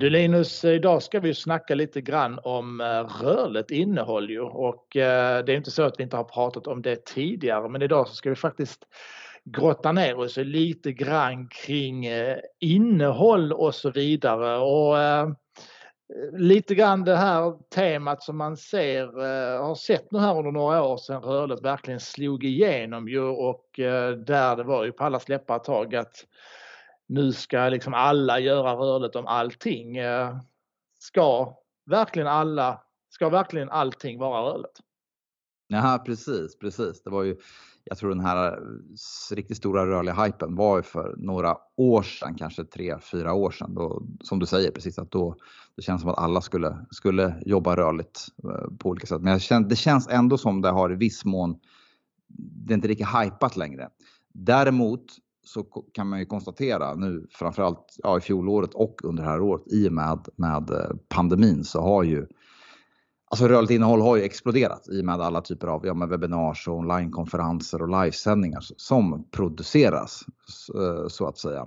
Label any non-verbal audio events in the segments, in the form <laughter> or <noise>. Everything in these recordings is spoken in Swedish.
Du Linus, idag ska vi snacka lite grann om eh, rörligt innehåll ju. Och eh, det är inte så att vi inte har pratat om det tidigare men idag så ska vi faktiskt grotta ner oss lite grann kring eh, innehåll och så vidare. Och lite grann det här temat som man ser, har sett nu här under några år sedan rörligt verkligen slog igenom ju. Och där det var ju på alla släppar ett tag att nu ska liksom alla göra rörligt om allting. Eh, ska verkligen alla, ska verkligen allting vara rörligt? Ja, precis, precis. Det var ju, jag tror den här eh, riktigt stora rörliga hypen var ju för några år sedan, kanske tre, fyra år sedan. Då, som du säger precis, att då det känns som att alla skulle, skulle jobba rörligt eh, på olika sätt. Men känner, det känns ändå som det har i viss mån, det är inte riktigt hypat längre. Däremot så kan man ju konstatera nu framförallt ja, i fjolåret och under det här året i och med, med eh, pandemin så har ju Alltså rörligt innehåll har ju exploderat i och med alla typer av ja, webbinars och onlinekonferenser och livesändningar som produceras eh, så att säga.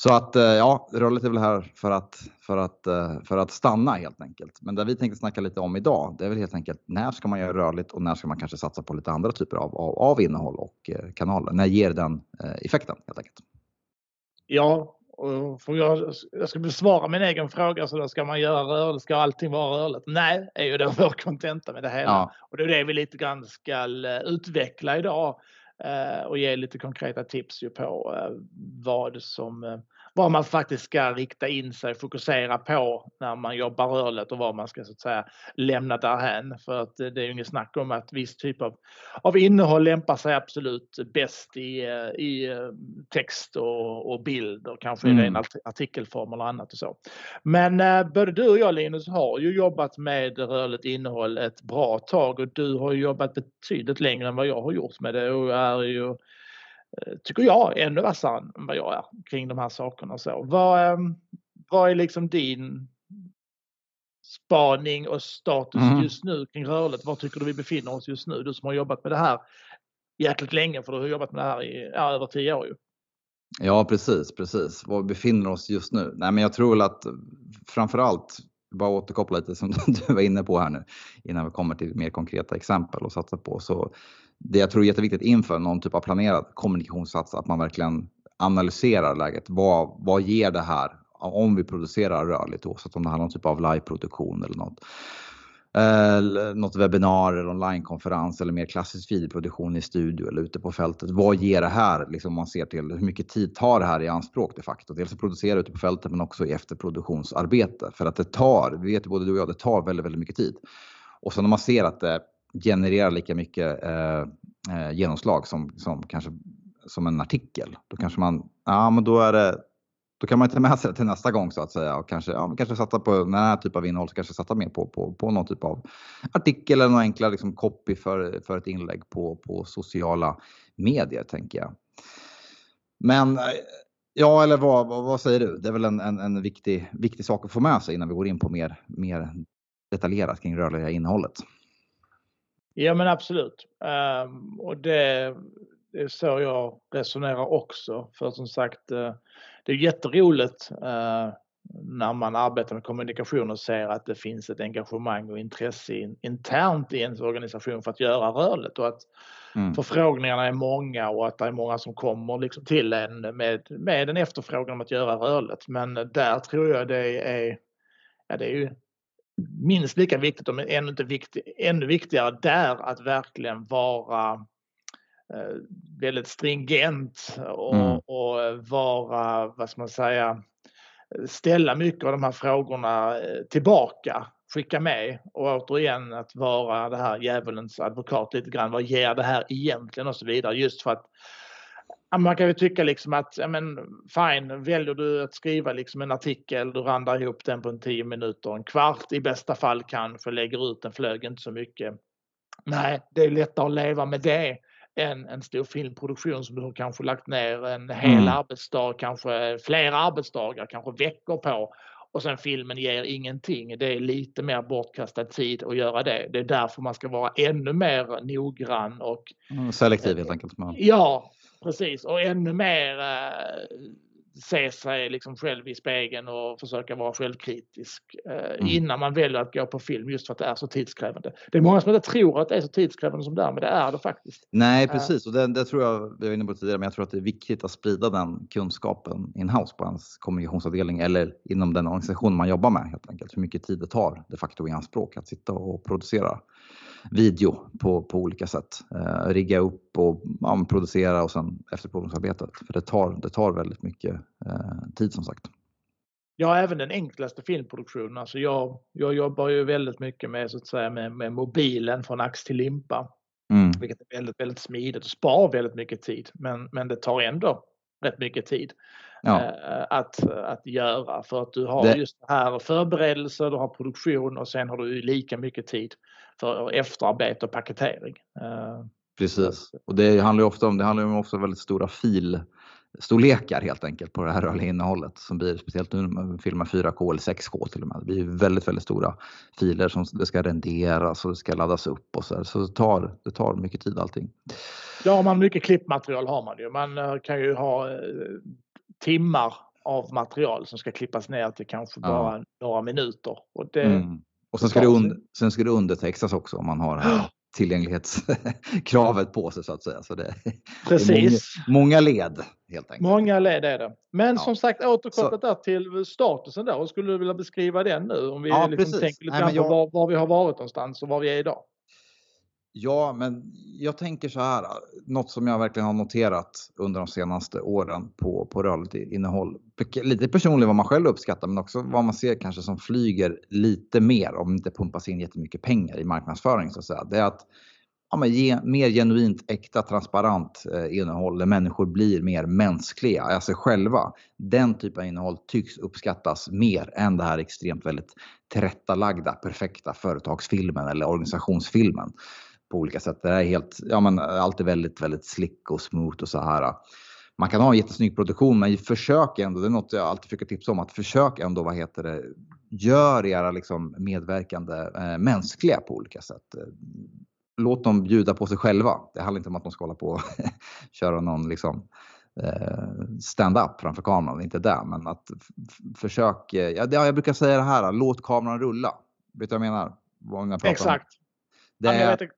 Så att eh, ja, rörligt är väl här för att, för, att, eh, för att stanna helt enkelt. Men det vi tänkte snacka lite om idag, det är väl helt enkelt när ska man göra rörligt och när ska man kanske satsa på lite andra typer av, av, av innehåll och eh, kanaler? När ger den effekten helt enkelt? Ja, för jag, jag ska besvara min egen fråga så då ska man göra rörligt, ska allting vara rörligt? Nej, är ju då <laughs> vår kontenta med det hela. Ja. Och det är det vi lite grann ska utveckla idag Eh, och ge lite konkreta tips ju på eh, vad som eh, vad man faktiskt ska rikta in sig, fokusera på när man jobbar rörligt och vad man ska så att säga lämna därhän. För att det är ju inget snack om att viss typ av, av innehåll lämpar sig absolut bäst i, i text och, och bild och kanske mm. i ren artikelform eller annat och så. Men eh, både du och jag Linus har ju jobbat med rörligt innehåll ett bra tag och du har jobbat betydligt längre än vad jag har gjort med det och är ju Eh, tycker jag, ännu vassare än vad jag är kring de här sakerna. Så, vad, ehm, vad är liksom din spaning och status mm. just nu kring rörligt? Var tycker du vi befinner oss just nu? Du som har jobbat med det här jäkligt länge, för du har jobbat med det här i ja, över tio år ju. Ja, precis, precis. Var vi befinner oss just nu? Nej, men jag tror väl att framförallt, bara återkoppla lite som <laughs> du var inne på här nu, innan vi kommer till mer konkreta exempel och satsa på, så det jag tror är jätteviktigt inför någon typ av planerad kommunikationssats att man verkligen analyserar läget. Vad, vad ger det här om vi producerar rörligt oavsett om det handlar om någon typ av liveproduktion eller något. Eh, något webbinar eller onlinekonferens eller mer klassisk videoproduktion i studio eller ute på fältet. Vad ger det här? Liksom man ser till hur mycket tid tar det här i anspråk de facto? Dels att producera ute på fältet men också i efterproduktionsarbete. För att det tar, vi vet både du och jag, det tar väldigt, väldigt mycket tid. Och sen när man ser att det genererar lika mycket eh, eh, genomslag som, som kanske som en artikel. Då kanske man, ja men då är det, då kan man ta <laughs> med sig det till nästa gång så att säga och kanske, ja, kanske satsa på den här typen av innehåll, så kanske satsa mer på, på, på någon typ av artikel eller någon enklare liksom copy för, för ett inlägg på, på sociala medier tänker jag. Men eh, ja, eller vad, vad, vad säger du? Det är väl en, en, en, viktig, viktig sak att få med sig innan vi går in på mer, mer detaljerat kring rörliga innehållet. Ja men absolut. Um, och det, det är så jag resonerar också. För som sagt, uh, det är jätteroligt uh, när man arbetar med kommunikation och ser att det finns ett engagemang och intresse in, internt i ens organisation för att göra rörligt och att mm. förfrågningarna är många och att det är många som kommer liksom till en med, med en efterfrågan om att göra rörligt. Men där tror jag det är, ja, det är ju minst lika viktigt, om ännu, inte viktig, ännu viktigare där att verkligen vara eh, väldigt stringent och, mm. och, vara, vad ska man säga, ställa mycket av de här frågorna eh, tillbaka, skicka med och återigen att vara det här djävulens advokat lite grann. Vad ger det här egentligen och så vidare just för att man kan ju tycka liksom att, ja men fine, väljer du att skriva liksom en artikel, du randar ihop den på en tio minuter, en kvart i bästa fall kanske, lägger ut den, flög inte så mycket. Nej, det är lättare att leva med det än en stor filmproduktion som du har kanske lagt ner en hel mm. arbetsdag, kanske flera arbetsdagar, kanske veckor på och sen filmen ger ingenting. Det är lite mer bortkastad tid att göra det. Det är därför man ska vara ännu mer noggrann och mm, selektiv helt enkelt. Ja, Precis och ännu mer eh, se sig liksom själv i spegeln och försöka vara självkritisk eh, Mm. innan man väljer att gå på film just för att det är så tidskrävande. Det är många som inte tror att det är så tidskrävande som det är, men det är det faktiskt. Nej, precis. Och det, det tror jag, vi var inne på tidigare, men jag tror att det är viktigt att sprida den kunskapen in-house på ens kommunikationsavdelning eller inom den organisation man jobbar med helt enkelt. Hur mycket tid det tar de facto i anspråk att sitta och producera video på, på olika sätt. Eh, rigga upp och ja, producera och sen efterproduktionsarbetet. För det tar, det tar väldigt mycket eh, tid som sagt. Ja, även den enklaste filmproduktionen. Alltså jag, jag jobbar ju väldigt mycket med, så att säga, med, med mobilen från ax till limpa. Mm. Vilket är väldigt, väldigt smidigt och spar väldigt mycket tid. Men, men det tar ändå rätt mycket tid Ja. eh, att, att göra. För att du har Det- just det här förberedelser, du har produktion och sen har du lika mycket tid för efterarbete och paketering. Eh, Precis. Och det handlar ofta om, det handlar också om väldigt stora filstorlekar helt enkelt på det här rörliga innehållet som blir speciellt nu när man filmar 4K eller 6K till och med. Det blir väldigt, väldigt stora filer som det ska renderas och det ska laddas upp och så här. Så det tar, det tar mycket tid allting. Ja, man mycket klippmaterial har man ju. Man eh, kan ju ha timmar av material som ska klippas ner till kanske Ja. bara några minuter. Och det, Mm. Och sen ska, det und- sen ska det undertextas också om man har det här tillgänglighetskravet på sig så att säga. Så det, det Precis. många, många led helt enkelt. Många led är det. Men Ja. som sagt återkopplat där till statusen då. Skulle du vilja beskriva den nu? Om vi Ja, liksom tänker lite Nej, jag- på var, var vi har varit någonstans och var vi är idag. Ja, men jag tänker så här. Äh, något som jag verkligen har noterat under de senaste åren på, på rörligt innehåll. Lite personligt vad man själv uppskattar, men också vad man ser kanske som flyger lite mer om det inte pumpas in jättemycket pengar i marknadsföring så att säga. Det är att ja, men ge mer genuint, äkta, transparent eh, innehåll där människor blir mer mänskliga, alltså själva. Den typen av innehåll tycks uppskattas mer än det här extremt väldigt tillrättalagda, perfekta företagsfilmen eller organisationsfilmen på olika sätt. Det är helt, ja men allt är väldigt, väldigt slick och smooth och så här. Man kan ha en jättesnygg produktion men försök ändå, det är något jag alltid försöker tipsa om, att försök ändå, vad heter det, gör era liksom medverkande eh, mänskliga på olika sätt. Låt dem bjuda på sig själva. Det handlar inte om att de ska hålla på och <laughs> köra någon liksom eh, stand-up framför kameran, inte det, men att försök, eh, ja, jag brukar säga det här, låt kameran rulla. Vet du vad jag menar? Vad jag? Exakt. Det Ja, men jag vet,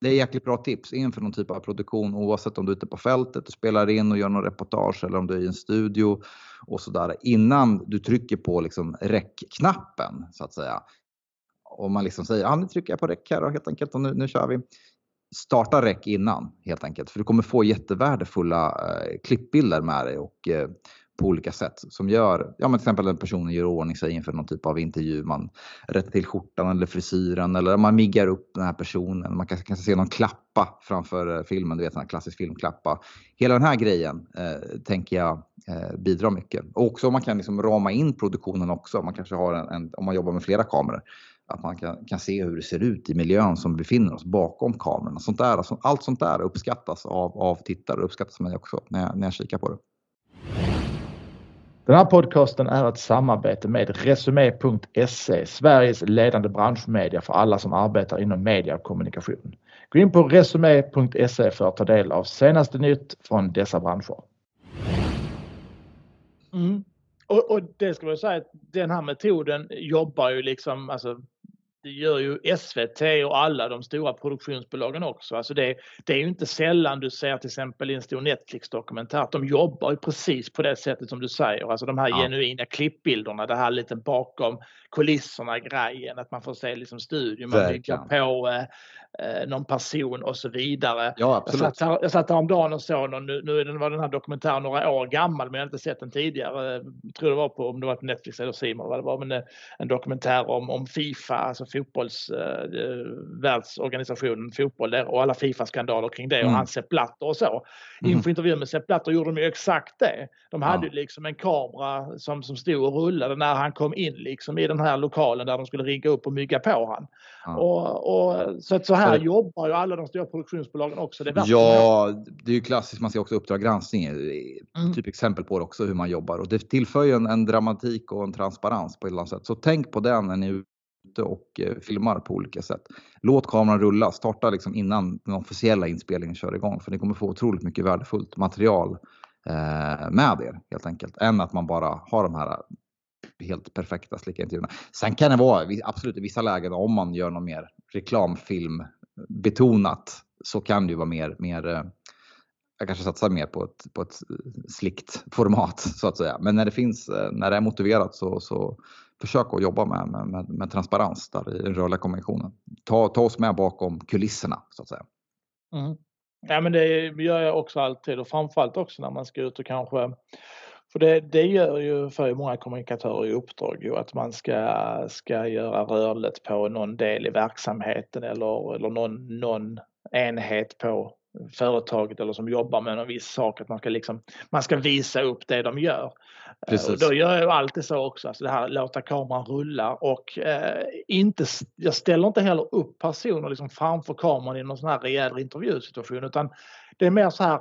det är jäkligt bra tips inför någon typ av produktion oavsett om du är ute på fältet och spelar in och gör någon reportage eller om du är i en studio och sådär. Innan du trycker på liksom räckknappen så att säga. Om man liksom säger, ja nu trycker jag på räck här och helt enkelt och nu, nu kör vi. Starta räck innan helt enkelt för du kommer få jättevärdefulla eh, klippbilder med dig och eh, på olika sätt som gör, ja men till exempel en person gör ordning sig inför någon typ av intervju. Man rättar till skjortan eller frisyren eller man miggar upp den här personen. Man kanske kan se någon klappa framför eh, filmen, du vet en klassisk filmklappa. Hela den här grejen eh, tänker jag eh, bidrar mycket. Och också om man kan liksom rama in produktionen också. Man kanske har en, en, om man jobbar med flera kameror, att man kan, kan se hur det ser ut i miljön som befinner oss bakom kamerorna. Sånt där, alltså, allt sånt där uppskattas av, av tittare och uppskattas av mig också när jag, när jag kikar på det. Den här podcasten är ett samarbete med Resumé.se, Sveriges ledande branschmedia för alla som arbetar inom media och kommunikation. Gå in på Resumé.se för att ta del av senaste nytt från dessa branscher. Mm. Och, och det ska man säga att den här metoden jobbar ju liksom, alltså det gör ju SVT och alla de stora produktionsbolagen också. Alltså det, det är ju inte sällan du ser till exempel i en stor Netflix-dokumentär att de jobbar ju precis på det sättet som du säger. Alltså de här Ja. genuina klippbilderna, det här lite bakom kulisserna grejen, att man får se liksom studion, man bygger på eh, eh, någon person och så vidare. Ja, Jag absolut. satt, här, jag satt häromdagen och såg någon, nu, nu är den, var den här dokumentären några år gammal men jag har inte sett den tidigare. Jag tror det var på, om det var på Netflix eller Simon vad det var, men eh, en dokumentär om, om Fifa, alltså fotbolls, eh, världsorganisationen fotboll där, och alla Fifa-skandaler kring det och Mm. hans Sepp Blatter och så. Mhm. Inför intervjun med Sepp Blatter gjorde de ju exakt det. De hade Ja. ju liksom en kamera som, som stod och rullade när han kom in liksom i den här lokalen där de skulle rigga upp och mygga på han. Ja. Och, och, så att så här Så- jobbar ju alla de stora produktionsbolagen också. Det. Ja, det är ju klassiskt. Man ser också Uppdrag granskning. Mm. Typ exempel på det också hur man jobbar. Och det tillför ju en, en dramatik och en transparens på ett eller annat sätt. Så tänk på den när ni ute och eh, filmar på olika sätt. Låt kameran rulla. Starta liksom innan den officiella inspelningen kör igång. För ni kommer få otroligt mycket värdefullt material eh, med er helt enkelt. Än att man bara har de här eh, helt perfekta slicka intervjuerna. Sen kan det vara absolut i vissa lägen om man gör något mer reklamfilm betonat så kan det ju vara mer, mer jag kanske satsar mer på ett, på ett slickt format så att säga. Men när det finns, när det är motiverat så, så försök att jobba med, med, med, med transparens där i den rörliga kommunikationen. Ta, ta oss med bakom kulisserna så att säga. Mm. Ja men det gör jag också alltid och framförallt också när man ska ut och kanske för det, det gör ju för många kommunikatörer i uppdrag ju att man ska, ska göra rörligt på någon del i verksamheten eller, eller någon, någon enhet på företaget eller som jobbar med en viss sak att man ska, liksom, man ska visa upp det de gör. Precis. Och då gör jag alltid så också, alltså det här låta kameran rulla och eh, inte, jag ställer inte heller upp personer liksom framför kameran i någon sån här rejäl intervjusituation utan det är mer så här,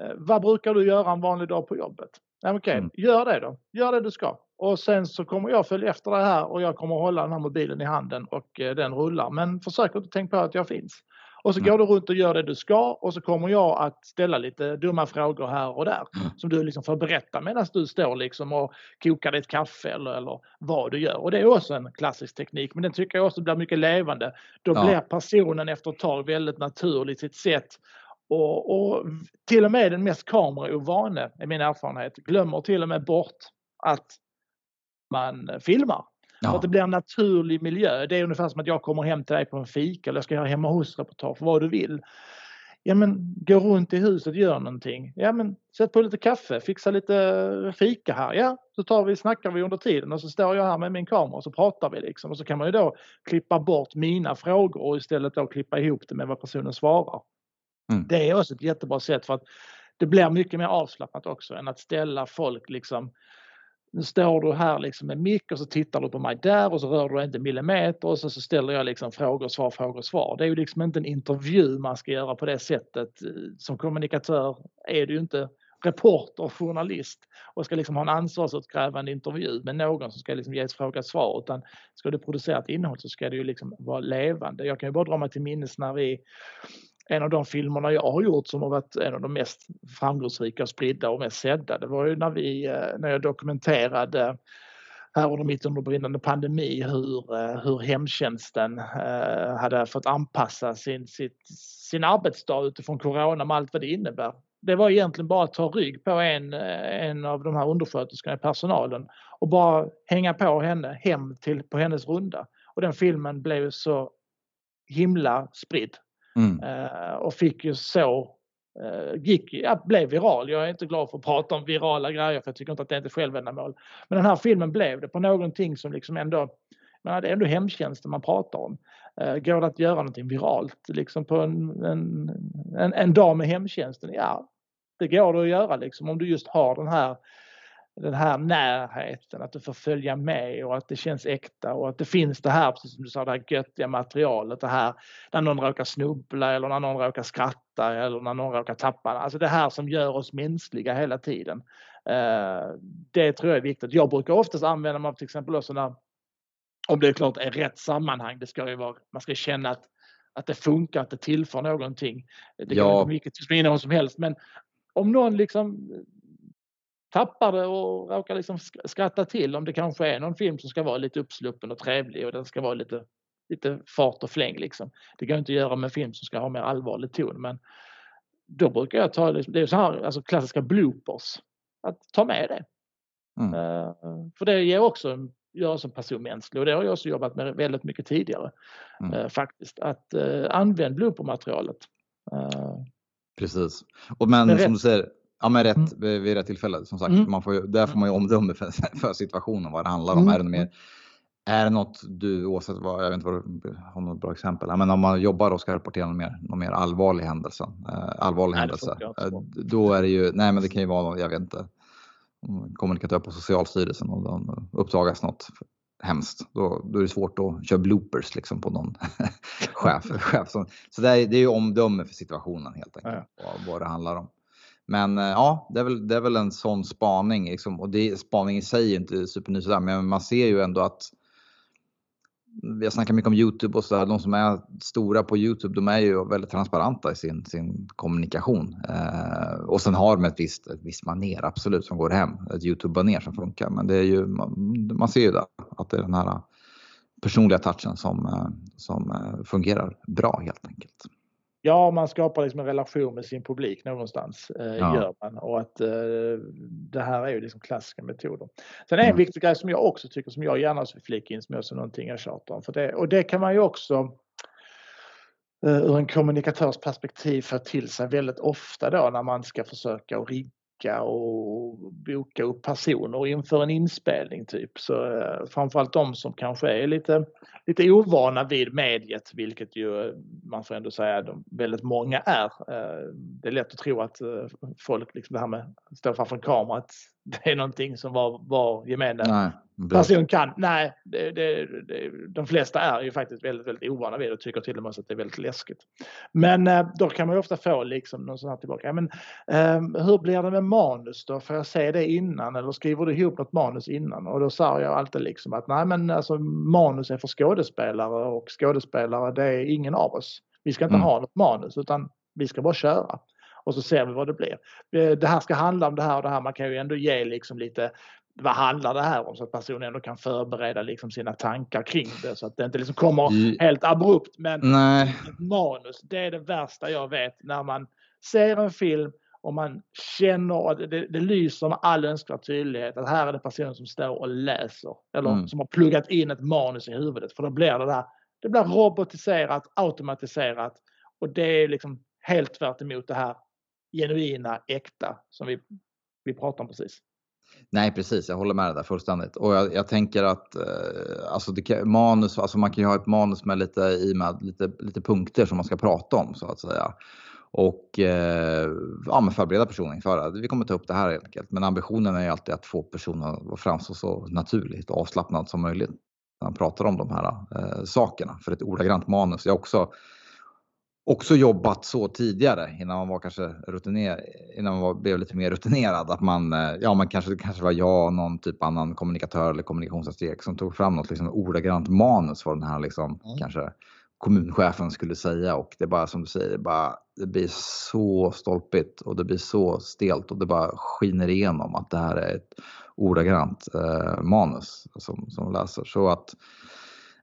eh, vad brukar du göra en vanlig dag på jobbet? Ja, Okej, okay, mm. gör det då. Gör det du ska. Och sen så kommer jag följa efter det här och jag kommer hålla den här mobilen i handen och eh, den rullar. Men försök inte tänka på att jag finns. Och så mm. går du runt och gör det du ska och så kommer jag att ställa lite dumma frågor här och där mm. som du liksom får berätta medan du står liksom och kokar ditt kaffe eller, eller vad du gör. Och det är också en klassisk teknik men den tycker jag också blir mycket levande. Då ja. blir personen efter ett tag väldigt naturligt sitt sätt och, och, till och med den mest kameraovane, är min erfarenhet, glömmer till och med bort att man filmar. Ja. Att det blir en naturlig miljö. Det är ungefär som att jag kommer hem till dig på en fika eller jag ska göra hemma hos-reportage, vad du vill. Ja men gå runt i huset, gör någonting. Ja men sätt på lite kaffe, fixa lite fika här. Ja, så tar vi, snackar vi under tiden och så står jag här med min kamera och så pratar vi liksom. Och så kan man ju då klippa bort mina frågor och istället då klippa ihop det med vad personen svarar. Mm. Det är också ett jättebra sätt för att det blir mycket mer avslappnat också än att ställa folk liksom nu står du här liksom med mick och så tittar du på mig där och så rör du inte millimeter och så, så ställer jag liksom frågor, svar, frågor, svar. Det är ju liksom inte en intervju man ska göra på det sättet. Som kommunikatör är du ju inte reporter, journalist och ska liksom ha en ansvarsutkrävande intervju med någon som ska liksom ge ett fråga svar utan ska du producera ett innehåll så ska det ju liksom vara levande. Jag kan ju bara dra mig till minnes när vi en av de filmerna jag har gjort som har varit en av de mest framgångsrika och spridda och mest sedda. Det var ju när, vi, eh, när jag dokumenterade här under mitt under brinnande pandemi hur, eh, hur hemtjänsten eh, hade fått anpassa sin, sitt, sin arbetsdag utifrån corona med allt vad det innebär. Det var egentligen bara att ta rygg på en, en av de här undersköterskorna i personalen och bara hänga på henne hem till, på hennes runda. Och den filmen blev så himla spridd Mm. Eh, och fick ju så eh, gick, ja, blev viral. Jag är inte glad för att prata om virala grejer för jag tycker inte att det är ett självändamål. Men den här filmen blev det på någonting som liksom ändå, men det är ändå hemtjänsten man pratar om. Eh, går det att göra någonting viralt liksom på en, en, en, en dag med hemtjänsten? Ja, det går det att göra liksom om du just har den här den här närheten, att du får följa med och att det känns äkta och att det finns det här, precis som du sa, det här göttiga materialet, det här när någon råkar snubbla eller när någon råkar skratta eller när någon råkar tappa. Alltså det här som gör oss mänskliga hela tiden. Eh, det tror jag är viktigt. Jag brukar oftast använda mig av till exempel också när, om det är klart är rätt sammanhang, det ska ju vara, man ska känna att att det funkar, att det tillför någonting. Det kan ja. vara vilket innehåll som helst men om någon liksom tappar det och råkar liksom skratta till om det kanske är någon film som ska vara lite uppsluppen och trevlig och den ska vara lite, lite fart och fläng liksom. Det går inte att göra med film som ska ha mer allvarlig ton men då brukar jag ta, det är så här, alltså klassiska bloopers, att ta med det. Mm. Uh, för det ger också gör oss en person mänsklig och det har jag också jobbat med väldigt mycket tidigare mm. uh, faktiskt. Att uh, använd bloopermaterialet. Precis. Och men som du säger, Ja, men rätt mm. vid rätt tillfälle. Som sagt, mm. man får ju, där får man ju omdöme för, <laughs> för situationen, vad det handlar om. Mm. Är, det mer, är det något du, oavsett vad, jag vet inte vad du har något bra exempel, men om man jobbar och ska rapportera någon mer, någon mer allvarlig händelse, eh, allvarlig nej, händelse, eh, då är det ju, nej men det kan ju vara, jag vet inte, kommunikatör på Socialstyrelsen och då uppdagas något hemskt. Då, då är det svårt att köra bloopers liksom på någon <laughs> chef. <laughs> chef som, så det är, det är ju omdöme för situationen helt enkelt, ja. vad, vad det handlar om. Men eh, ja, det är väl, det är väl en sån spaning. Liksom. Och det, spaning i sig är inte superny sådär, men man ser ju ändå att vi har snackat mycket om Youtube och så där. De som är stora på Youtube, de är ju väldigt transparenta i sin, sin kommunikation. Eh, och sen har de ett visst, ett visst maner, absolut, som går hem. Ett Youtube-baner som funkar. Men det är ju, man, man ser ju där att det är den här personliga touchen som, eh, som eh, fungerar bra helt enkelt. Ja, man skapar liksom en relation med sin publik någonstans. Eh, ja. gör man. Och att eh, det här är ju liksom klassiska metoder. Sen är en mm. viktig grej som jag också tycker, som jag gärna vill flika in, som är någonting jag tjatar om. För det, och det kan man ju också eh, ur en kommunikatörs perspektiv få till sig väldigt ofta då när man ska försöka att rigga och boka upp personer inför en inspelning typ. Så eh, framförallt de som kanske är lite, lite ovana vid mediet, vilket ju man får ändå säga de väldigt många är. Eh, det är lätt att tro att eh, folk, liksom det här med att stå framför en kamera, att <laughs> det är någonting som var, var gemene person kan. Nej, det, det, det, de flesta är ju faktiskt väldigt, väldigt ovana vid det och tycker till och med att det är väldigt läskigt. Men eh, då kan man ju ofta få liksom någon sån här tillbaka. Men, hur blir det med manus då? Får jag se det innan eller skriver du ihop något manus innan? Och då sa jag alltid liksom att nej men alltså manus är för skådespelare och skådespelare det är ingen av oss. Vi ska inte mm. ha något manus utan vi ska bara köra och så ser vi vad det blir. Eh, det här ska handla om det här och det här. Man kan ju ändå ge liksom lite vad handlar det här om så att personen ändå kan förbereda liksom sina tankar kring det så att det inte liksom kommer mm. helt abrupt. Men Nej. manus, det är det värsta jag vet när man ser en film och man känner att det, det lyser med all önskvärd tydlighet att här är det personen som står och läser eller mm. som har pluggat in ett manus i huvudet för då blir det där, det blir robotiserat, automatiserat och det är liksom helt tvärt emot det här genuina, äkta som vi, vi pratade om precis. Nej precis, jag håller med dig där fullständigt. Och jag, jag tänker att eh, alltså det manus, alltså man kan ju ha ett manus med lite, i med lite, lite punkter som man ska prata om så att säga. Och eh, ja, men förbereda personen inför det. Vi kommer ta upp det här helt enkelt. Men ambitionen är ju alltid att få personen att framstå så naturligt och avslappnad som möjligt när man pratar om de här eh, sakerna. För ett ordagrant manus. Jag har också också jobbat så tidigare innan man var kanske rutinerad, innan man var, blev lite mer rutinerad. Att man, eh, ja man kanske, kanske var jag och någon typ annan kommunikatör eller kommunikationsstrateg som tog fram något liksom ordagrant manus för den här liksom, mm. kanske kommunchefen skulle säga och det är bara som du säger, det, bara, det blir så stolpigt och det blir så stelt och det bara skiner igenom att det här är ett ordagrant eh, manus som, som läser. Så att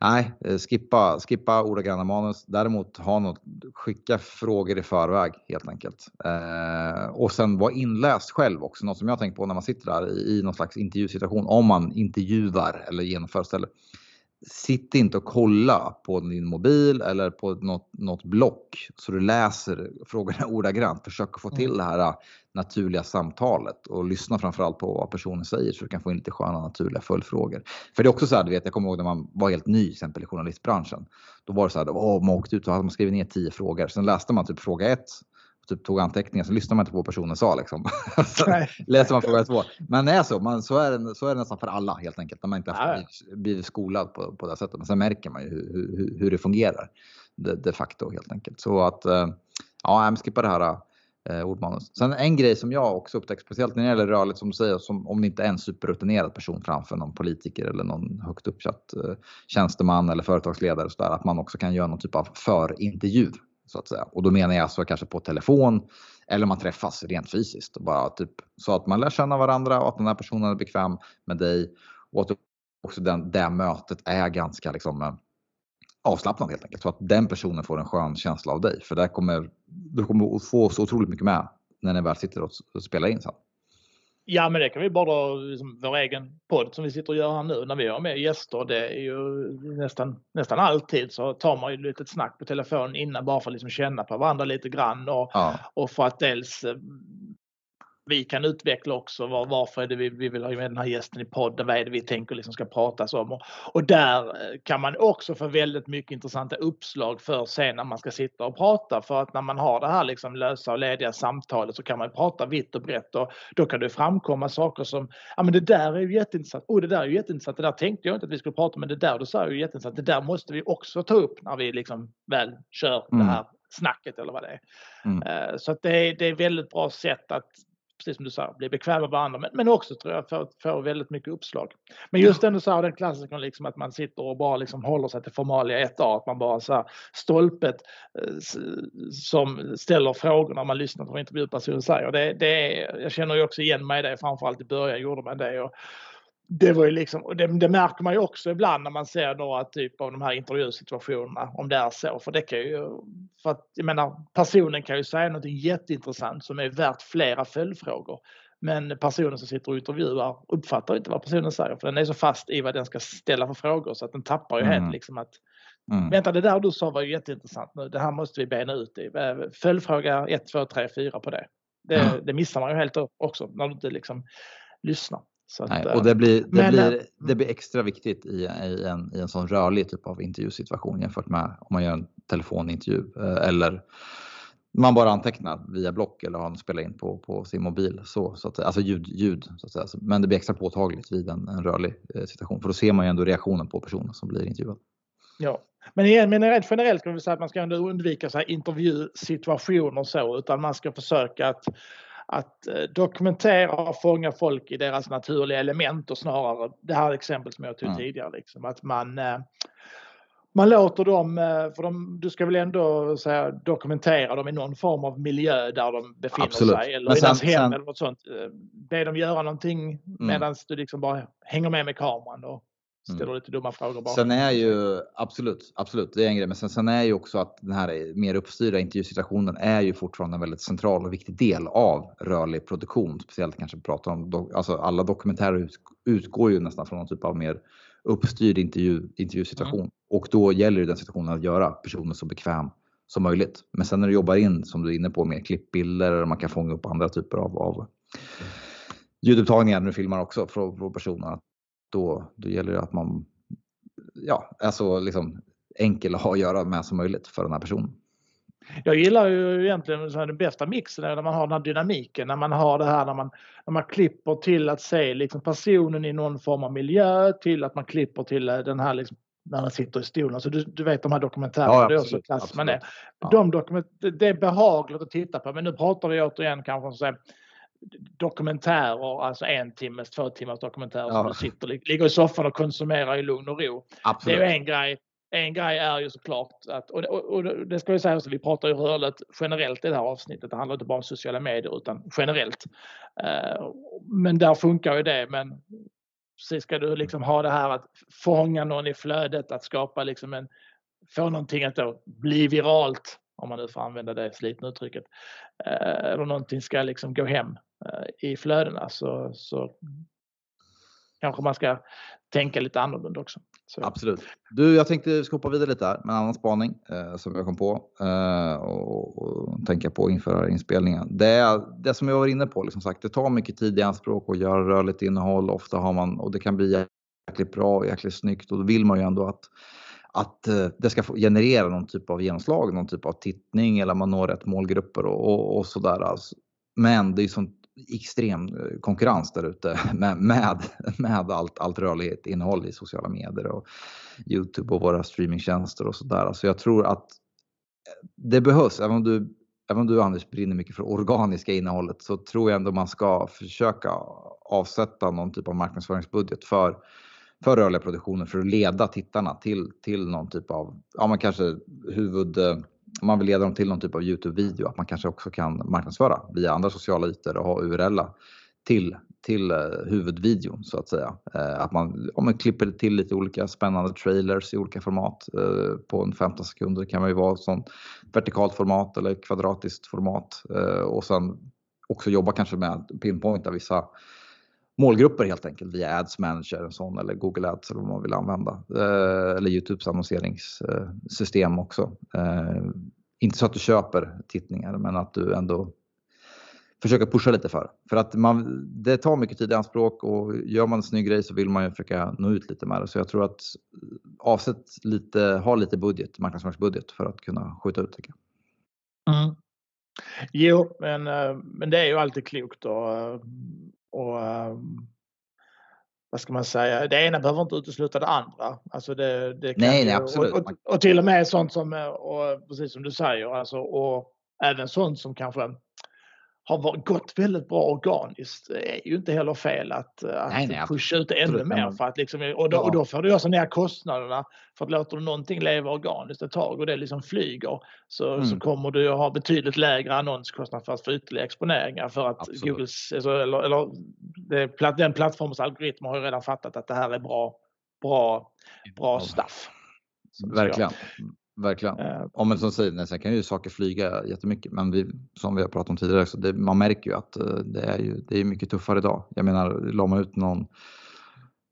Nej, eh, skippa, skippa ordagranna manus. Däremot ha något, skicka frågor i förväg helt enkelt. Eh, och sen vara inläst själv också. Något som jag tänkt på när man sitter där i, i någon slags intervjusituation. Om man intervjuar eller genomför Eh, sitt inte och kolla på din mobil eller på något, något block så du läser frågorna <laughs> ordagrant. Försök att få till mm. det här äh, naturliga samtalet och lyssna framförallt på vad personen säger så du kan få in lite sköna naturliga följdfrågor. För det är också så här, du vet, jag kommer ihåg när man var helt ny till exempel i journalistbranschen. Då var det så här, åh, man åkte ut och hade man skrivit ner tio frågor. Sen läste man typ fråga ett typ tog anteckningar så lyssnar man inte på vad personen sa liksom. <laughs> läser man fråga två. Men det är så, man, så, är det, så är det nästan för alla helt enkelt. När man inte har blivit skolad på, på det sättet. Men sen märker man ju hur, hur, hur det fungerar de, de, facto helt enkelt. Så att eh, ja, skippa det här eh, ordmanus. Sen en grej som jag också upptäckt, speciellt när det gäller rörligt som du säger, som om det inte är en superrutinerad person framför någon politiker eller någon högt uppsatt eh, tjänsteman eller företagsledare så där, att man också kan göra någon typ av förintervju så att säga. Och då menar jag alltså kanske på telefon eller man träffas rent fysiskt. Bara typ, så att man lär känna varandra och att den här personen är bekväm med dig. Och att också den, det mötet är ganska liksom, eh, avslappnat helt enkelt. Så att den personen får en skön känsla av dig. För där kommer, du kommer få så otroligt mycket med när ni väl sitter och spelar in sen. Ja, men det kan vi bara liksom, vår egen podd som vi sitter och gör här nu när vi har med gäster. Det är ju nästan, nästan alltid så tar man ju lite snack på telefon innan bara för att liksom känna på varandra lite grann och, ja. och för att dels eh, vi kan utveckla också. Var, varför är det vi, vi vill ha med den här gästen i podden? Vad är det vi tänker liksom ska pratas om? Och, och, där eh, kan man också få väldigt mycket intressanta uppslag för sen när man ska sitta och prata. För att när man har det här liksom lösa och lediga samtalet så kan man prata vitt och brett och då kan det framkomma saker som, ja men det där är ju jätteintressant. Oh, det där är ju jätteintressant. Det där tänkte jag inte att vi skulle prata om, men det där du sa är ju jätteintressant. Det där måste vi också ta upp när vi liksom väl kör mm. det här snacket eller vad det är. Mm. Eh, så att det, är, det är väldigt bra sätt att precis som du sa, bli bekväma med varandra, men, men också tror jag få väldigt mycket uppslag. Men just den du sa, den klassikern liksom att man sitter och bara liksom håller sig till formalia 1A, att man bara så här, stolpet eh, som ställer frågor när man lyssnar på vad intervjupersonen säger. Det, det är, jag känner ju också igen mig i det, framförallt i början gjorde man det. Och, det var ju liksom, det, det, märker man ju också ibland när man ser några typ av de här intervjusituationerna, om det är så. För det kan ju, för att jag menar, personen kan ju säga något jätteintressant som är värt flera följdfrågor. Men personen som sitter och intervjuar uppfattar inte vad personen säger för den är så fast i vad den ska ställa för frågor så att den tappar ju mm. helt liksom att mm. Vänta, det där du sa var ju jätteintressant nu. Det här måste vi bena ut i. Följdfråga 1, 2, 3, 4 på det. Det, mm. det missar man ju helt också när du inte liksom lyssnar. Att, Nej, och det blir, det, men, blir, eh, det blir extra viktigt i, i, en, i en sån rörlig typ av intervjusituation jämfört med om man gör en telefonintervju eh, eller man bara antecknar via block eller har en spelar in på, på sin mobil. Så, så att, alltså ljud, ljud så att säga. Men det blir extra påtagligt vid en, en rörlig eh, situation för då ser man ju ändå reaktionen på personen som blir intervjuad. Ja, men, igen, men rent generellt kan vi säga att man ska ändå undvika så här intervjusituationer så utan man ska försöka att att eh, dokumentera och fånga folk i deras naturliga element och snarare det här exemplet som jag tog mm. tidigare. Liksom, att man, eh, man låter dem, eh, för de, du ska väl ändå säga, dokumentera dem i någon form av miljö där de befinner Absolut. sig eller i deras hem sen... eller något sånt. Be dem göra någonting mm. medan du liksom bara hänger med med kameran. Och, Mm. ställer lite dumma frågor bara. Sen är ju absolut, absolut, det är en grej. Men sen, sen är ju också att den här mer uppstyrda intervjusituationen är ju fortfarande en väldigt central och viktig del av rörlig produktion. Speciellt kanske prata om, alltså alla dokumentärer utgår ju nästan från någon typ av mer uppstyrd intervju, intervjusituation. Mm. Och då gäller det den situationen att göra personen så bekväm som möjligt. Men sen när du jobbar in, som du är inne på, mer klippbilder, man kan fånga upp andra typer av, av ljudupptagningar när du filmar också från, från personerna då, då gäller det att man ja, är så liksom enkel <laughs> att ha att göra med som möjligt för den här personen. Jag gillar ju egentligen så här, den bästa mixen är när man har den här dynamiken, när man har det här när man, när man klipper till att se liksom personen i någon form av miljö till att man klipper till eh, den här liksom, när man sitter i stolen. Alltså du, du vet de här dokumentärerna, ja, det är också klass man är. Ja. De dokument, det är behagligt att titta på men nu pratar vi återigen kanske om så dokumentärer, alltså en timmes, två timmars dokumentärer ja. som du sitter, ligger i soffan och konsumerar i lugn och ro. Absolut. Det är ju en grej. En grej är ju såklart att, och, och, och det ska vi säga, också, vi pratar ju rörligt generellt i det här avsnittet. Det handlar inte bara om sociala medier utan generellt. Uh, men där funkar ju det. Men precis ska du liksom ha det här att fånga någon i flödet, att skapa liksom en, få någonting att då bli viralt om man nu får använda det slitna uttrycket, eh, eller någonting ska liksom gå hem eh, Eh, i flödena så, så kanske man ska tänka lite annorlunda också. Så. Absolut. Du, jag tänkte skopa vidare lite här med en annan spaning eh, som jag kom på eh, och, och, tänka på inför inspelningen. Det, det som jag var inne på, liksom sagt, det tar mycket tid i anspråk att göra rörligt innehåll. Ofta har man, och det kan bli jäkligt bra och jäkligt snyggt och då vill man ju ändå att att eh, det ska generera någon typ av genomslag, någon typ av tittning eller man når rätt målgrupper och, och, och sådär. Alltså. Men det är sånt extrem eh, konkurrens där ute <laughs> med, med, med, allt, allt rörligt innehåll i sociala medier och Youtube och våra streamingtjänster och sådär. Så alltså jag tror att eh, det behövs, även om du Även om du Anders brinner mycket för organiska innehållet så tror jag ändå man ska försöka avsätta någon typ av marknadsföringsbudget för för rörliga produktioner för att leda tittarna till, till någon typ av, ja man kanske huvud, eh, om man vill leda dem till någon typ av Youtube-video, att man kanske också kan marknadsföra via andra sociala ytor och ha URL till, till eh, huvudvideon så att säga. Eh, att man, om man klipper till lite olika spännande trailers i olika format eh, på en 15 sekunder. Det kan man ju vara som vertikalt format eller kvadratiskt format och sen också jobba kanske med att pinpointa vissa målgrupper helt enkelt via Ads Manager en sån, eller Google Ads eller vad man vill använda. Eh, eller Youtubes annonseringssystem också. Eh, inte så att du köper tittningar men att du ändå försöker pusha lite för. För att man, det tar mycket tid i anspråk och gör man en snygg grej så vill man ju försöka nå ut lite med det. Så jag tror att avsätt lite, ha lite budget, marknadsföringsbudget för att kunna skjuta ut. det. Mm. Jo, men, eh, men det är ju alltid klokt att eh, och um, vad ska man säga, det ena behöver inte utesluta det andra. Alltså det, det nej, nej, absolut. Och, och, och, till och med sånt som, och precis som du säger, alltså, och även sånt som kanske har gått väldigt bra organiskt. Det är ju inte heller fel att, att nej, nej, pusha ut det ännu mer. För att liksom, och, då, och då får du också ner kostnaderna. För att låter du någonting leva organiskt ett tag och det liksom flyger så, mm. så kommer du att ha betydligt lägre annonskostnad för att få ytterligare exponeringar. För att Absolut. Googles, alltså, eller, eller det, den plattformens algoritmer har ju redan fattat att det här är bra, bra, bra stuff. Verkligen. Verkligen. Uh, ja, men som säger, sen kan ju saker flyga jättemycket, men vi, som vi har pratat om tidigare, så det, man märker ju att uh, det är ju det är mycket tuffare idag. Jag menar, la man ut någon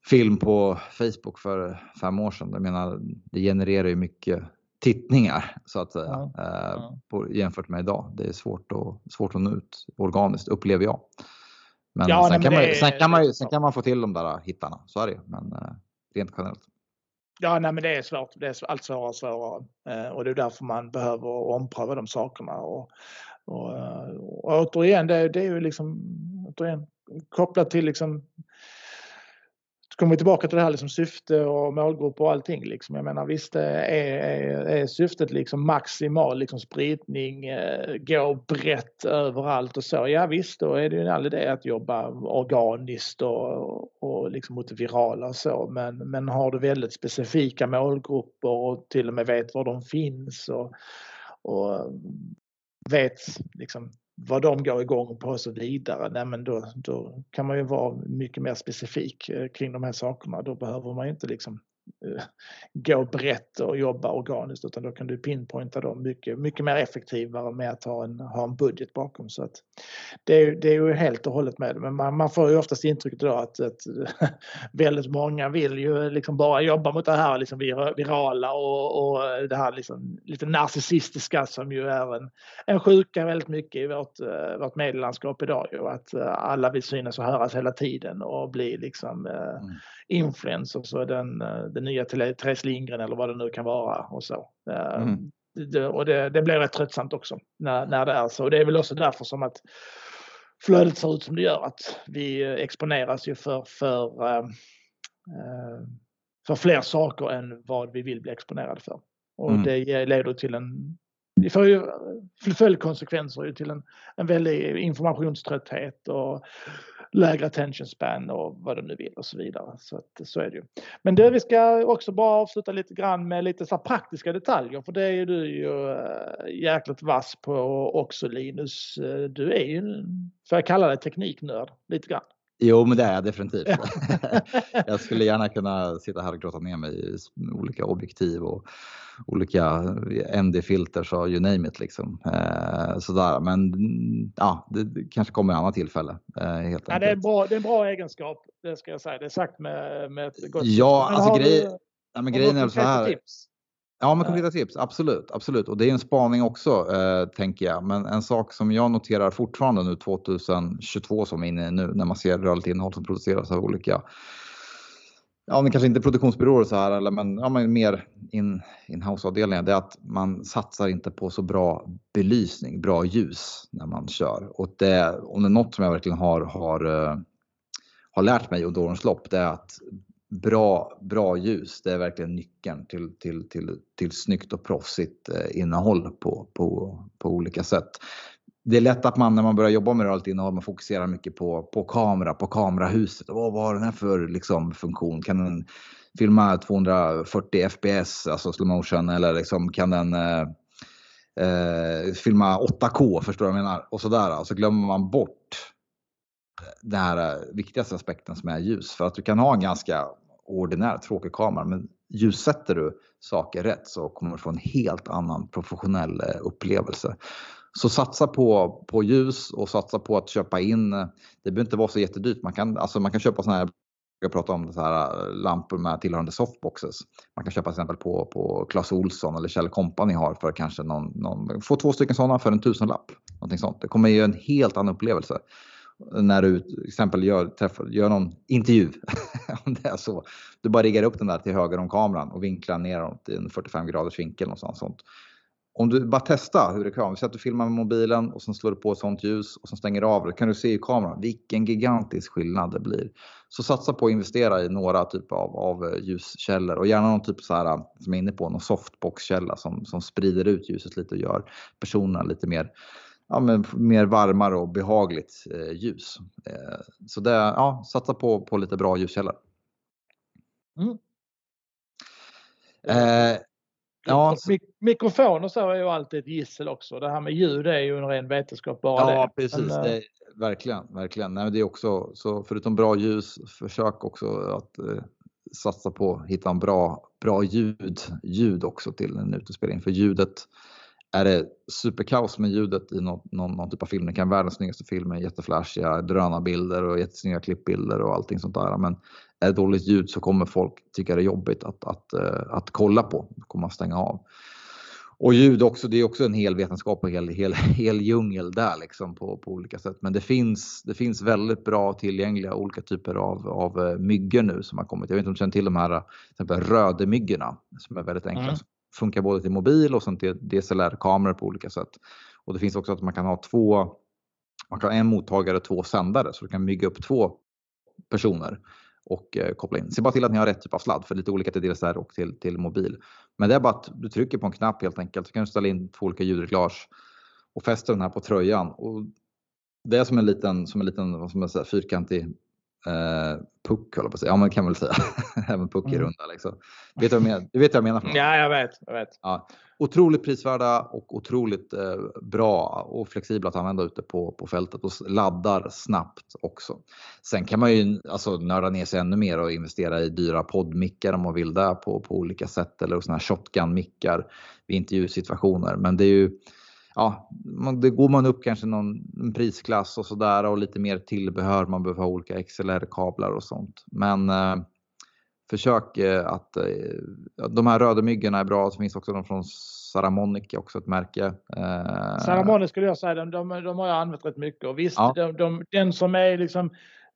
film på Facebook för fem år sedan, jag menar, det genererar ju mycket tittningar så att säga ja, uh, ja. På, jämfört med idag. Det är svårt att, svårt att nå ut organiskt upplever jag. Men, ja, sen, nej, kan man, sen, kan man, sen kan man få till de där hittarna, så är det men rent generellt. Ja, nej, men det är svårt. Det är allt svårare och svårare eh, och det är därför man behöver ompröva de sakerna. Och, och, eh, och återigen, det, det är ju liksom återigen, kopplat till liksom kommer vi tillbaka till det här liksom syfte och målgrupp och allting. Liksom. Jag menar visst eh, är, är, är syftet liksom maximal liksom spridning, eh, gå brett överallt och så. Ja visst, då är det ju en all idé att jobba organiskt och, och liksom mot det virala och så. Men, men har du väldigt specifika målgrupper och till och med vet var de finns och, och vet liksom vad de går igång på och så vidare, nej men då, då kan man ju vara mycket mer specifik eh, kring de här sakerna. Då behöver man ju inte liksom Eh, gå brett och jobba organiskt utan då kan du pinpointa dem mycket, mycket mer effektivare med att ha en, ha en budget bakom. Så att det, är, det är ju helt och hållet med men man, man får ju oftast intrycket då att, att <laughs> väldigt många vill ju liksom bara jobba mot det här liksom virala och, och det här liksom lite narcissistiska som ju är en, en sjuka väldigt mycket i vårt, eh, vårt medielandskap idag. Ju, att eh, alla vill synas och höras hela tiden och bli liksom mm influencers och den, den nya Therese Lindgren eller vad det nu kan vara och så. Eh, mm. Det, och det, det blir rätt tröttsamt också när, när det är så. Och det är väl också därför som att flödet ser ut som det gör. Att vi exponeras ju för, för, äh, för fler saker än vad vi vill bli exponerade för. Och mm. det leder till en det får ju följdkonsekvenser till en, en väldig informationströtthet och lägre attention span och vad de nu vill och så vidare. Så, att, så är det ju. Men du, vi ska också bara avsluta lite grann med lite så praktiska detaljer för det är ju du ju äh, jäkligt vass på också Linus. Eh, du är ju, får jag kalla dig tekniknörd lite grann? Jo, men det är jag definitivt. <laughs> jag skulle gärna kunna sitta här och gråta ner mig i olika objektiv och olika ND-filter och you name it liksom. Eh, sådär. Men ja, det kanske kommer i annat tillfälle. Eh, helt ja, det, är bra, det är en bra egenskap, det ska jag säga. Det är sagt med, med ett gott Ja, alltså grej, du, ja, men grejen är så här. Tips? Ja, men konkreta tips. Absolut, absolut. Och det är en spaning också, eh, tänker jag. Men en sak som jag noterar fortfarande nu 2022 som är inne nu när man ser rörligt innehåll som produceras av olika ja, men kanske inte produktionsbyråer så här, eller, men, ja, men mer in, in-house-avdelningar, det är att man satsar inte på så bra belysning, bra ljus när man kör. Och det, om det är något som jag verkligen har, har, uh, har lärt mig under årens lopp, det är att bra, bra ljus, det är verkligen nyckeln till, till, till, till snyggt och proffsigt eh, innehåll på, på, på olika sätt det är lätt att man när man börjar jobba med rörligt innehåll, man fokuserar mycket på, på kamera, på kamerahuset. Åh, vad har den här för liksom, funktion? Kan den filma 240 fps, alltså slow motion, eller liksom, kan den eh, eh, filma 8K, förstår du vad jag menar? Och sådär. Och så glömmer man bort den här eh, viktigaste aspekten som är ljus. För att du kan ha en ganska ordinär, tråkig kamera, men ljussätter du saker rätt så kommer du få en helt annan professionell eh, upplevelse. Så satsa på, på ljus och satsa på att köpa in. Eh, det behöver inte vara så jättedyrt. Man kan, alltså man kan köpa sådana här jag pratar om så här eh, lampor med tillhörande softboxes. Man kan köpa till exempel på, på Clas Olsson eller Kjell Company har för kanske någon, någon, få två stycken sådana för en tusenlapp. Någonting sånt. Det kommer ge en helt annan upplevelse när du till exempel gör, träffar, gör någon intervju. <laughs> om det är så. Du bara riggar upp den där till höger om kameran och vinklar ner den en 45 graders vinkel. någonstans. sånt om du bara testar hur det kan. Vi att du filmar med mobilen och sen slår du på ett sånt ljus och sen stänger av det. kan du se i kameran vilken gigantisk skillnad det blir. Så satsa på att investera i några typer av, av eh, ljuskällor och gärna någon typ så här som jag är inne på, någon softboxkälla som, som sprider ut ljuset lite och gör personerna lite mer ja, men mer varmare och behagligt eh, ljus. Eh, så det, ja, satsa på, på lite bra ljuskällor. Mm. Eh, ja, Mik mikrofon och så är ju alltid ett gissel också. Det här med ljud är ju en ren vetenskap bara ja, det. Precis. Men, det, verkligen, verkligen. Nej, det är också, så förutom bra ljus, försök också att eh, satsa på att hitta en bra, bra ljud, ljud också till en utespelning. För ljudet, är det superkaos med ljudet i någon, någon, någon typ av film, det kan vara världens snyggaste film med jätteflashiga drönarbilder och jättesnygga klippbilder och allting sånt där. Men är det dåligt ljud så kommer folk tycka det är jobbigt att, att, att, eh, att kolla på. Då kommer man stänga av. Och ljud också, det är också en hel vetenskap och hel, hel, <laughs> hel djungel där liksom på, på olika sätt. Men det finns, det finns väldigt bra tillgängliga olika typer av, av eh, myggor nu som har kommit. Jag vet inte om du känner till de här till exempel rödemyggorna som är väldigt enkla. Mm. Funkar både till mobil och sen till DSLR-kameror på olika sätt. Och det finns också att man kan ha två, man kan ha en mottagare och två sändare så du kan bygga upp två personer och eh, koppla in. Se bara till att ni har rätt typ av sladd för lite olika till DSLR och till, till mobil. Men det är bara att du trycker på en knapp helt enkelt så kan du ställa in två olika ljudreglage och fästa den här på tröjan. Och det är som en liten, som en liten vad ska man säga, fyrkantig eh, puck, håller på att säga. Ja, man kan väl säga. <laughs> Även puck är mm. runda. Liksom. Vet du, vad jag menar, du vet vad jag menar? Ja, jag vet. Jag vet. Ja, otroligt prisvärda och otroligt eh, bra och flexibla att använda ute på, på fältet och laddar snabbt också. Sen kan man ju alltså, nörda ner sig ännu mer och investera i dyra poddmickar om man vill det på, på olika sätt eller sådana här shotgun-mickar vid intervjusituationer. Men det är ju ja, det går man upp kanske någon prisklass och sådär och lite mer tillbehör. Man behöver ha olika XLR-kablar och sånt. Men eh, försök eh, att eh, de här rödemyggorna är bra. Det finns också de från Saramonic, också ett märke. Eh, Saramonic skulle jag säga, de, de, de har jag använt rätt mycket och visst, ja. de, de, den som är liksom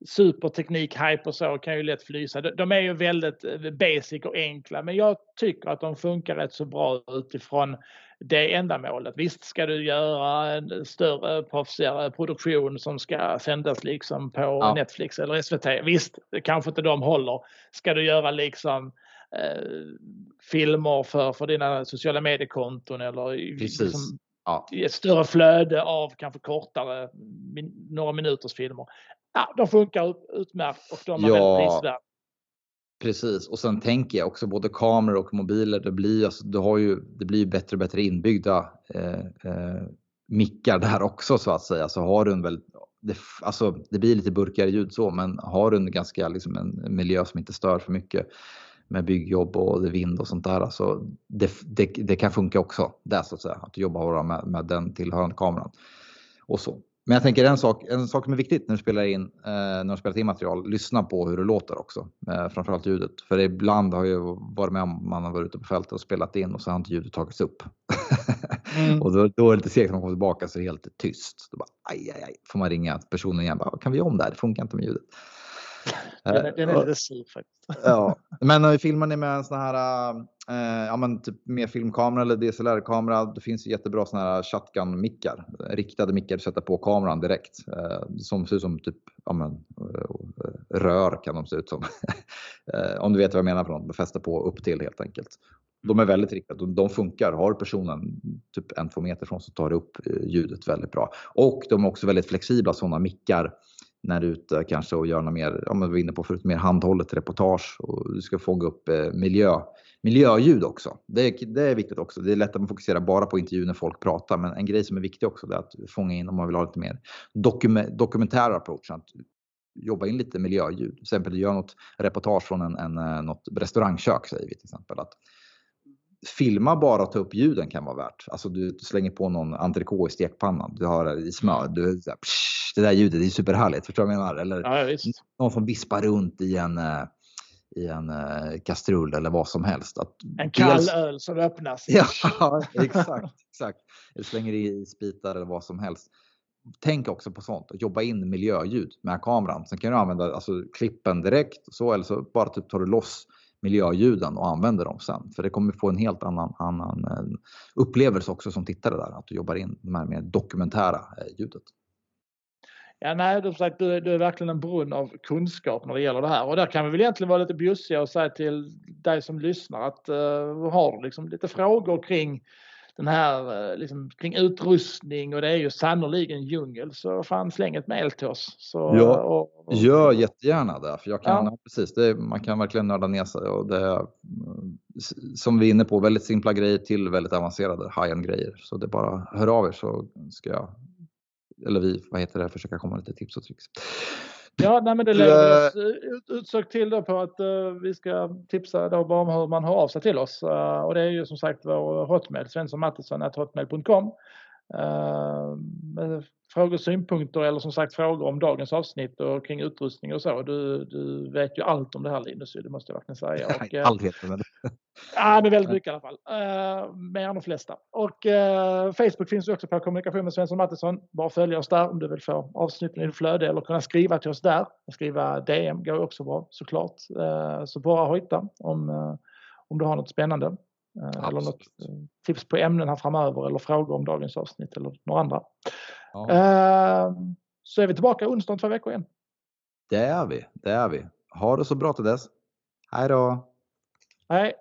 superteknik, hype och så kan ju lätt flysa. De, är ju väldigt eh, basic och enkla, men jag tycker att de funkar rätt så bra utifrån det ändamålet. Visst ska du göra en större proffsigare produktion som ska sändas liksom på ja. Netflix eller SVT. Visst, kanske inte de håller. Ska du göra liksom eh, filmer för, för dina sociala mediekonton eller liksom, ja. ett större flöde av kanske kortare, min, några minuters filmer. Ja, de funkar utmärkt och de är ja. väldigt prisvärda. Precis och sen tänker jag också både kameror och mobiler. Det blir, alltså, du har ju, det blir bättre och bättre inbyggda eh, eh, mickar där också så att säga. Så har du en väldigt, det, alltså, det blir lite burkigare ljud så men har du en ganska liksom, en miljö som inte stör för mycket med byggjobb och vind och sånt där. Alltså, det, det, det kan funka också där så att säga. Att jobba med, med den tillhörande kameran. Och så. Men jag tänker en sak, en sak som är viktigt när du spelar in, eh, när du spelar in material, lyssna på hur det låter också. Eh, framförallt ljudet. För ibland har jag varit med om man har varit ute på fältet och spelat in och så har inte ljudet tagits upp. Mm. <laughs> och då, då är det lite segt när man kommer tillbaka så är det helt tyst. Då bara, aj, aj, aj, får man ringa personen igen. Bara, kan vi göra om det här? Det funkar inte med ljudet. Den är, den är lite sur faktiskt. ja. Men filmar ni med en sån här, eh, ja men typ med filmkamera eller DSLR-kamera, det finns ju jättebra såna här shotgun-mickar. Riktade mickar du sätter på kameran direkt. Eh, som ser ut som typ, ja men, eh, rör kan de se ut som. <laughs> eh, om du vet vad jag menar för något, befästa på upp till helt enkelt. De är väldigt riktade, de funkar. Har personen typ en, två meter från så tar det upp eh, ljudet väldigt bra. Och de är också väldigt flexibla sådana mickar när du är ute kanske och gör något mer, ja men vi var inne på förut, mer handhållet reportage och du ska fånga upp eh, miljö, miljöljud också. Det är, det är viktigt också. Det är lätt att man fokuserar bara på intervju när folk pratar, men en grej som är viktig också är att fånga in om man vill ha lite mer dokument, dokumentär approach. Att jobba in lite miljöljud. Till exempel du gör något reportage från en, en, eh, något restaurangkök säger vi till exempel. Att filma bara och ta upp ljuden kan vara värt. Alltså du slänger på någon entrecote i stekpannan. Du har i smör. Du, så här, psh, det där ljudet är superhärligt. Förstår du vad jag menar? Eller ja, någon som vispar runt i en, eh, i en uh, kastrull eller vad som helst. Att en kall dels... öl som öppnas. <laughs> ja, exakt. exakt. Eller slänger i spitar eller vad som helst. Tänk också på sånt. Jobba in miljöljud med kameran. Sen kan du använda alltså, klippen direkt så, eller så bara typ tar du loss miljöljuden och använder dem sen. För det kommer få en helt annan, annan eh, upplevelse också som tittare där. Att du jobbar in det här mer dokumentära eh, ljudet. Ja, nej, du, sagt, du, du är verkligen en brunn av kunskap när det gäller det här. Och där kan vi väl egentligen vara lite bjussiga och säga till dig som lyssnar att uh, har du liksom lite frågor kring den här eh, liksom, kring utrustning och det är ju sannoliken djungel så fan släng ett mail till oss. Så, ja, och, och, gör jättegärna det. För jag kan, ja. precis, det, man kan verkligen nörda ner sig. Och det, som vi är inne på, väldigt simpla grejer till väldigt avancerade high-end grejer. Så det är bara hör av er så ska jag, eller vi, vad heter det, försöka komma lite tips och tricks. Ja, nej, men det leder oss eh, utsökt till då på att uh, vi ska tipsa då bara om hur man hör av sig till oss. Uh, och det är ju som sagt vår hotmail, svenssonmattisson.hotmail.com. Uh, frågor synpunkter eller som sagt frågor om dagens avsnitt och kring utrustning och så. Du, du vet ju allt om det här Linus, det måste jag verkligen säga. Och, uh, <laughs> allt vet jag. Men... ja, men väldigt mycket i alla fall. Uh, mer än de flesta. Och uh, Facebook finns ju också på kommunikation med Svensson Mattisson. Bara följa oss där om du vill få avsnitten i ditt flöde eller kunna skriva till oss där. Skriva DM går också bra såklart. Uh, så bara hojta om, om du har något spännande. Absolut. Eller något tips på ämnen här framöver eller frågor om dagens avsnitt eller några andra. Ja. Ehm, så är vi tillbaka onsdag om två veckor igen. Det är vi, det är vi. Ha det så bra till dess. Hej då! Hej!